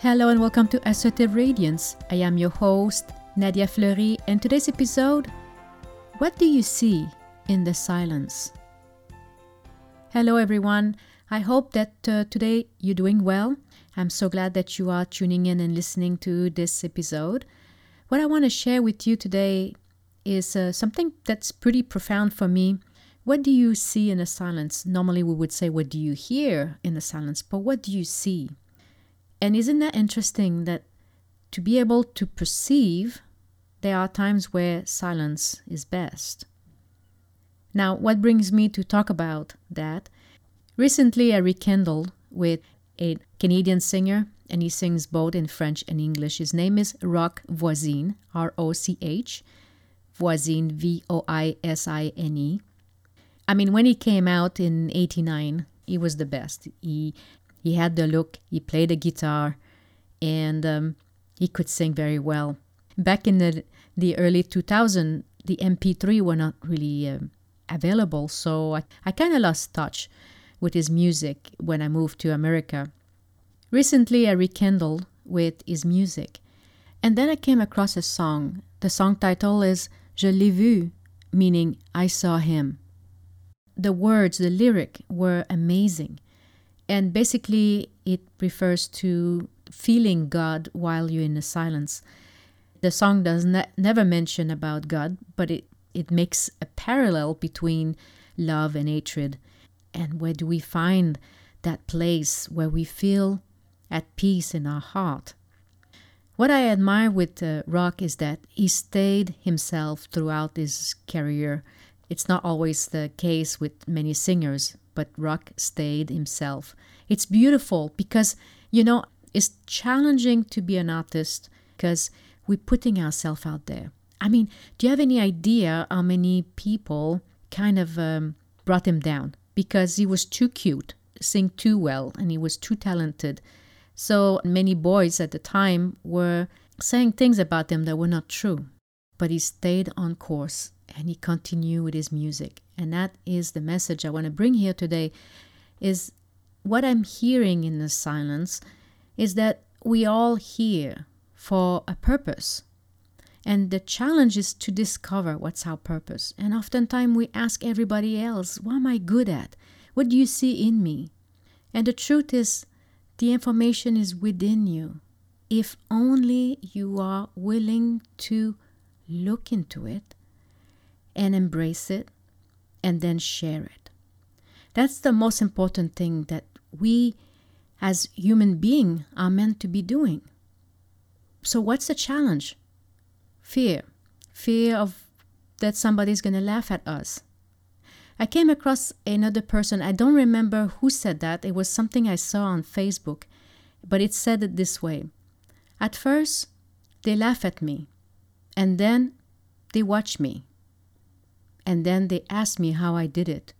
Hello and welcome to Assertive Radiance. I am your host, Nadia Fleury, and today's episode What do you see in the silence? Hello, everyone. I hope that uh, today you're doing well. I'm so glad that you are tuning in and listening to this episode. What I want to share with you today is uh, something that's pretty profound for me. What do you see in the silence? Normally, we would say, What do you hear in the silence? But what do you see? And isn't that interesting that to be able to perceive, there are times where silence is best? Now, what brings me to talk about that? Recently, I rekindled with a Canadian singer, and he sings both in French and English. His name is Roch Voisine, R O C H, Voisine, V O I S I N E. I mean, when he came out in 89, he was the best. He he had the look, he played the guitar, and um, he could sing very well. Back in the, the early 2000s, the MP3 were not really um, available, so I, I kind of lost touch with his music when I moved to America. Recently, I rekindled with his music, and then I came across a song. The song title is Je l'ai vu, meaning I saw him. The words, the lyric were amazing. And basically, it refers to feeling God while you're in the silence. The song does ne- never mention about God, but it, it makes a parallel between love and hatred. And where do we find that place where we feel at peace in our heart? What I admire with uh, Roch is that he stayed himself throughout his career. It's not always the case with many singers, but Roch stayed himself. It's beautiful because, you know, it's challenging to be an artist because we're putting ourselves out there. I mean, do you have any idea how many people kind of um, brought him down because he was too cute, sing too well, and he was too talented? So many boys at the time were saying things about him that were not true. But he stayed on course and he continued with his music. And that is the message I want to bring here today is what I'm hearing in the silence is that we all here for a purpose. And the challenge is to discover what's our purpose. And oftentimes we ask everybody else, What am I good at? What do you see in me? And the truth is, the information is within you. If only you are willing to look into it and embrace it and then share it. That's the most important thing that we as human beings are meant to be doing. So what's the challenge? Fear. Fear of that somebody's going to laugh at us. I came across another person. I don't remember who said that. It was something I saw on Facebook, but it said it this way. At first, they laugh at me, and then they watch me. And then they ask me how I did it.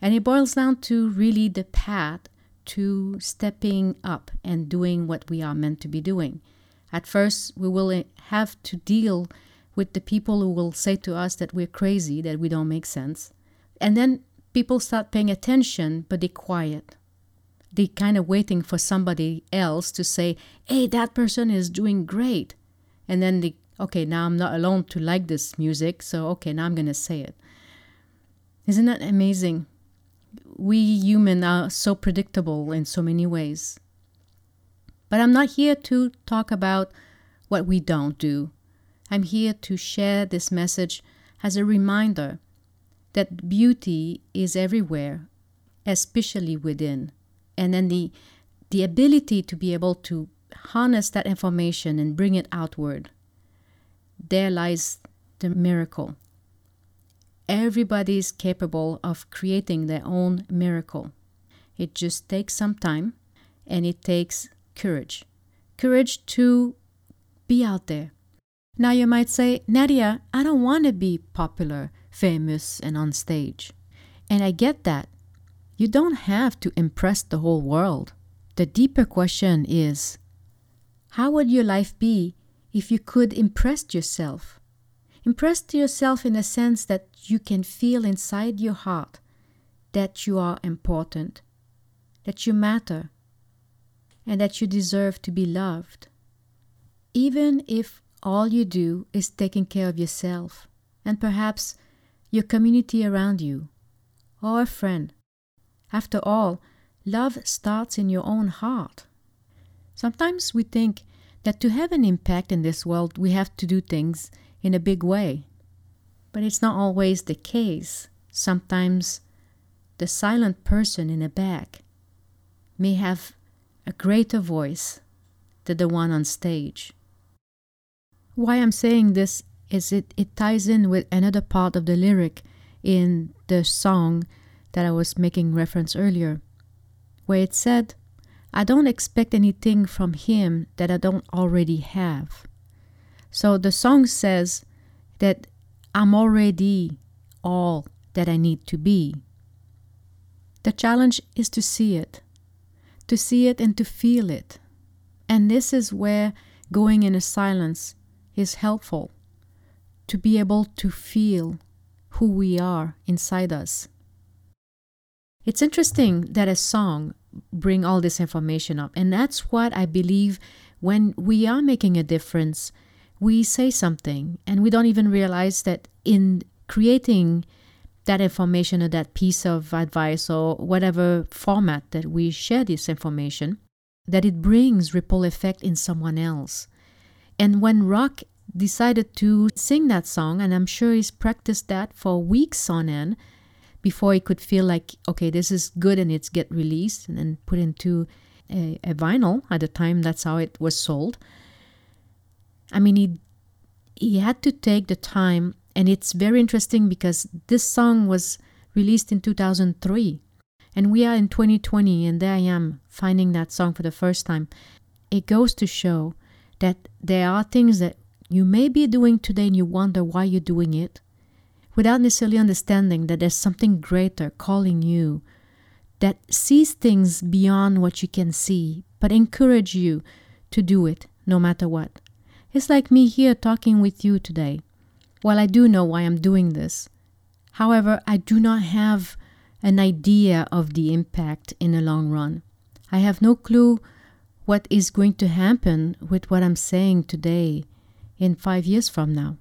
And it boils down to really the path to stepping up and doing what we are meant to be doing. At first, we will have to deal with the people who will say to us that we're crazy, that we don't make sense. And then people start paying attention, but they're quiet. They're kind of waiting for somebody else to say, hey, that person is doing great. And then they okay, now I'm not alone to like this music, so okay, now I'm going to say it. Isn't that amazing? We human are so predictable in so many ways. But I'm not here to talk about what we don't do. I'm here to share this message as a reminder that beauty is everywhere, especially within. And then the the ability to be able to harness that information and bring it outward there lies the miracle. Everybody is capable of creating their own miracle. It just takes some time and it takes courage. Courage to be out there. Now you might say, Nadia, I don't want to be popular, famous, and on stage. And I get that. You don't have to impress the whole world. The deeper question is how would your life be if you could impress yourself. Impress yourself in a sense that you can feel inside your heart that you are important, that you matter. and that you deserve to be loved. Even if all you do is taking care of yourself and perhaps your community around you or a friend. After all, love starts in your own heart. Sometimes we think that to have an impact in this world, we have to do things in a big way. But it's not always the case. Sometimes the silent person in the back may have a greater voice than the one on stage. Why I'm saying this is it, it ties in with another part of the lyric in the song that I was making reference earlier, where it said, I don't expect anything from him that I don't already have. So the song says that I'm already all that I need to be. The challenge is to see it, to see it and to feel it. And this is where going in a silence is helpful to be able to feel who we are inside us. It's interesting that a song bring all this information up. And that's what I believe when we are making a difference we say something and we don't even realize that in creating that information or that piece of advice or whatever format that we share this information that it brings ripple effect in someone else. And when Roch decided to sing that song, and I'm sure he's practiced that for weeks on end before he could feel like, okay, this is good and it's get released and then put into a, a vinyl. At the time, that's how it was sold. I mean, he he had to take the time, and it's very interesting because this song was released in 2003, and we are in 2020, and there I am finding that song for the first time. It goes to show that there are things that you may be doing today and you wonder why you're doing it without necessarily understanding that there's something greater calling you that sees things beyond what you can see, but encourage you to do it no matter what. It's like me here talking with you today. Well, I do know why I'm doing this. However, I do not have an idea of the impact in the long run. I have no clue what is going to happen with what I'm saying today in five years from now.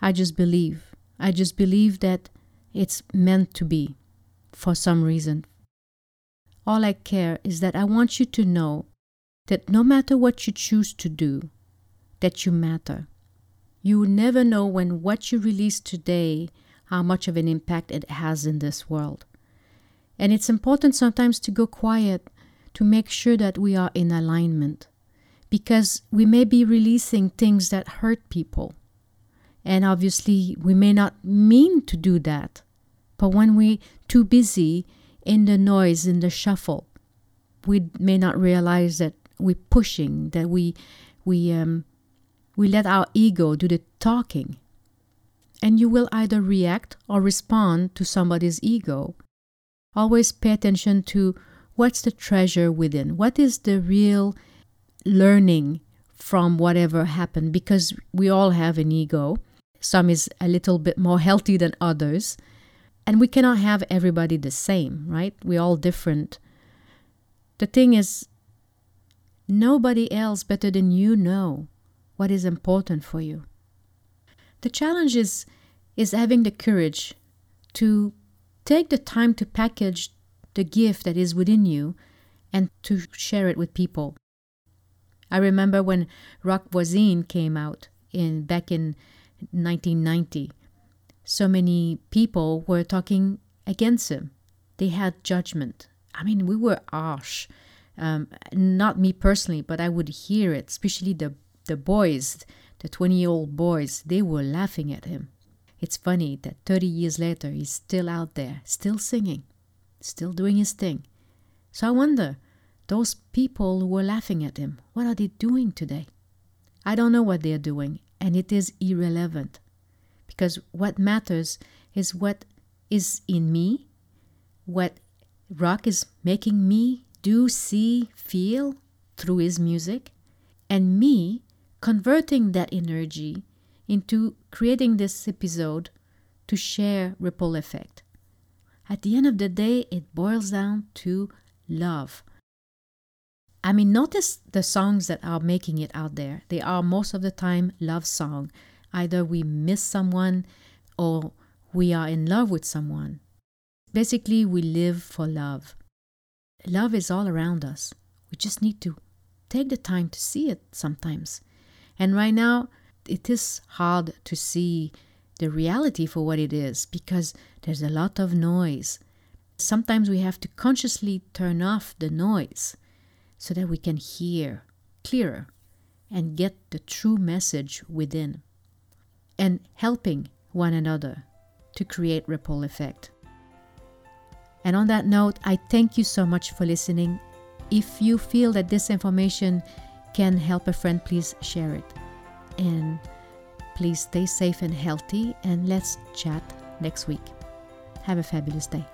I just believe. I just believe that it's meant to be for some reason. All I care is that I want you to know that no matter what you choose to do, that you matter. You will never know when what you release today, how much of an impact it has in this world. And it's important sometimes to go quiet to make sure that we are in alignment because we may be releasing things that hurt people. And obviously, we may not mean to do that. But when we're too busy in the noise, in the shuffle, we may not realize that we're pushing, that we, we, um, we let our ego do the talking. And you will either react or respond to somebody's ego. Always pay attention to what's the treasure within, what is the real learning from whatever happened because we all have an ego. Some is a little bit more healthy than others. And we cannot have everybody the same, right? We're all different. The thing is, nobody else better than you know what is important for you. The challenge is, is having the courage to take the time to package the gift that is within you and to share it with people. I remember when Roch Voisine came out in back in 1990. So many people were talking against him. They had judgment. I mean, we were harsh. Um, not me personally, but I would hear it, especially the the boys, the 20 year old boys, they were laughing at him. It's funny that 30 years later, he's still out there, still singing, still doing his thing. So I wonder those people who were laughing at him, what are they doing today? I don't know what they are doing, and it is irrelevant. Because what matters is what is in me, what Roch is making me do, see, feel through his music, and me converting that energy into creating this episode to share ripple effect. At the end of the day, it boils down to love I mean, notice the songs that are making it out there. They are most of the time love song. Either we miss someone or we are in love with someone. Basically, we live for love. Love is all around us. We just need to take the time to see it sometimes. And right now, it is hard to see the reality for what it is because there's a lot of noise. Sometimes we have to consciously turn off the noise so that we can hear clearer and get the true message within and helping one another to create ripple effect. And on that note, I thank you so much for listening. If you feel that this information can help a friend, please share it. And please stay safe and healthy, and let's chat next week. Have a fabulous day.